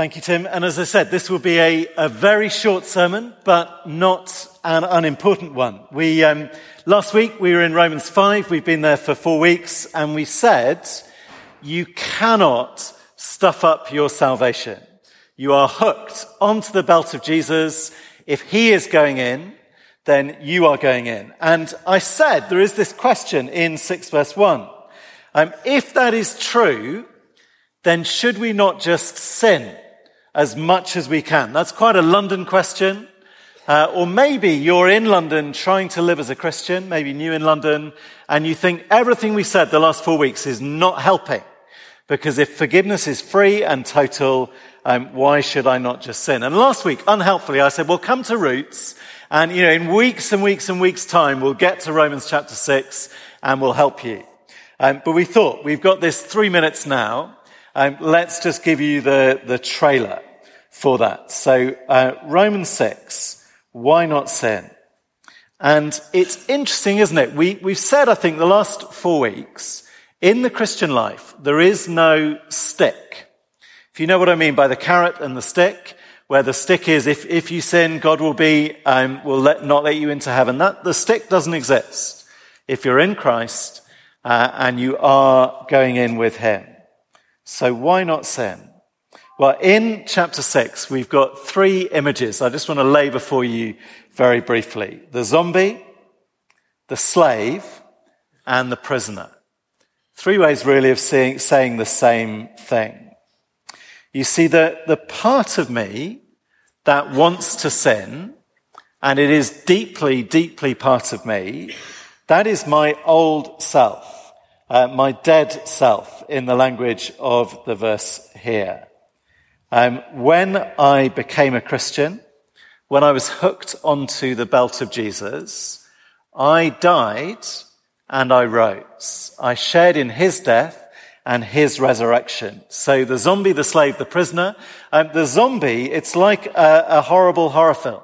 Thank you, Tim. And as I said, this will be a, a very short sermon, but not an unimportant one. We, um, last week we were in Romans 5. We've been there for four weeks and we said, you cannot stuff up your salvation. You are hooked onto the belt of Jesus. If he is going in, then you are going in. And I said there is this question in 6 verse 1. Um, if that is true, then should we not just sin? As much as we can? That's quite a London question. Uh, or maybe you're in London trying to live as a Christian, maybe new in London, and you think everything we said the last four weeks is not helping. Because if forgiveness is free and total, um, why should I not just sin? And last week, unhelpfully, I said, well, come to roots. And, you know, in weeks and weeks and weeks time, we'll get to Romans chapter six and we'll help you. Um, but we thought we've got this three minutes now. Um, let's just give you the, the trailer for that. So, uh, Romans 6, why not sin? And it's interesting, isn't it? We, we've said, I think, the last four weeks, in the Christian life, there is no stick. If you know what I mean by the carrot and the stick, where the stick is, if, if you sin, God will be, um, will let, not let you into heaven. That, the stick doesn't exist. If you're in Christ, uh, and you are going in with Him. So why not sin? Well, in chapter six, we've got three images I just want to lay before you very briefly. The zombie, the slave, and the prisoner. Three ways really of seeing, saying the same thing. You see that the part of me that wants to sin, and it is deeply, deeply part of me, that is my old self uh, my dead self in the language of the verse here. Um, when I became a Christian, when I was hooked onto the belt of Jesus, I died and I rose. I shared in his death and his resurrection. So the zombie, the slave, the prisoner, um, the zombie, it's like a, a horrible horror film.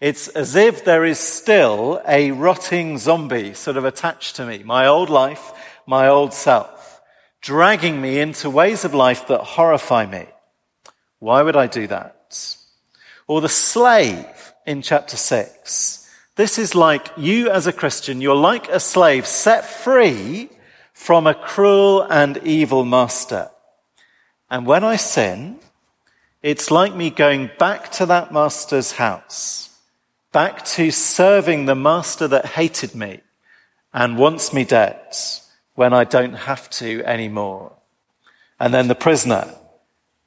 It's as if there is still a rotting zombie sort of attached to me. My old life my old self, dragging me into ways of life that horrify me. Why would I do that? Or the slave in chapter six. This is like you as a Christian, you're like a slave set free from a cruel and evil master. And when I sin, it's like me going back to that master's house, back to serving the master that hated me and wants me dead when I don't have to anymore. And then the prisoner.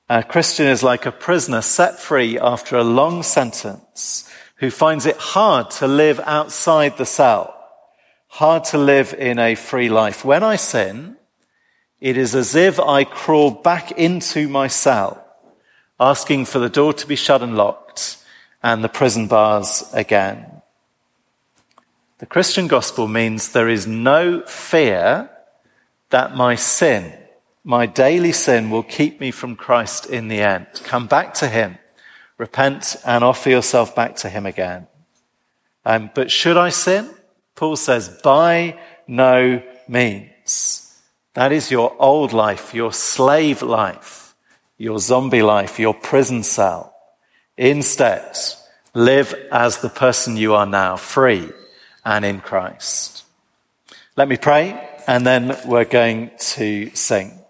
A Christian is like a prisoner set free after a long sentence who finds it hard to live outside the cell, hard to live in a free life. When I sin, it is as if I crawl back into my cell, asking for the door to be shut and locked and the prison bars again. The Christian gospel means there is no fear that my sin, my daily sin will keep me from Christ in the end. Come back to Him. Repent and offer yourself back to Him again. Um, but should I sin? Paul says, by no means. That is your old life, your slave life, your zombie life, your prison cell. Instead, live as the person you are now, free and in Christ. Let me pray and then we're going to sing.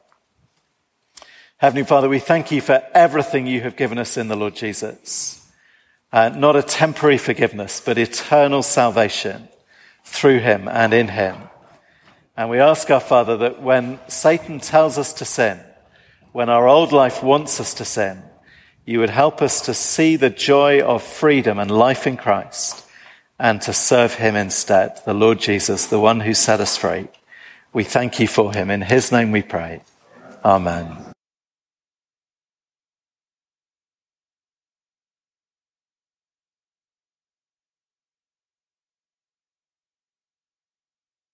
Heavenly Father, we thank you for everything you have given us in the Lord Jesus. Uh, not a temporary forgiveness, but eternal salvation through him and in him. And we ask our Father that when Satan tells us to sin, when our old life wants us to sin, you would help us to see the joy of freedom and life in Christ and to serve him instead, the Lord Jesus, the one who set us free. We thank you for him. In his name we pray. Amen.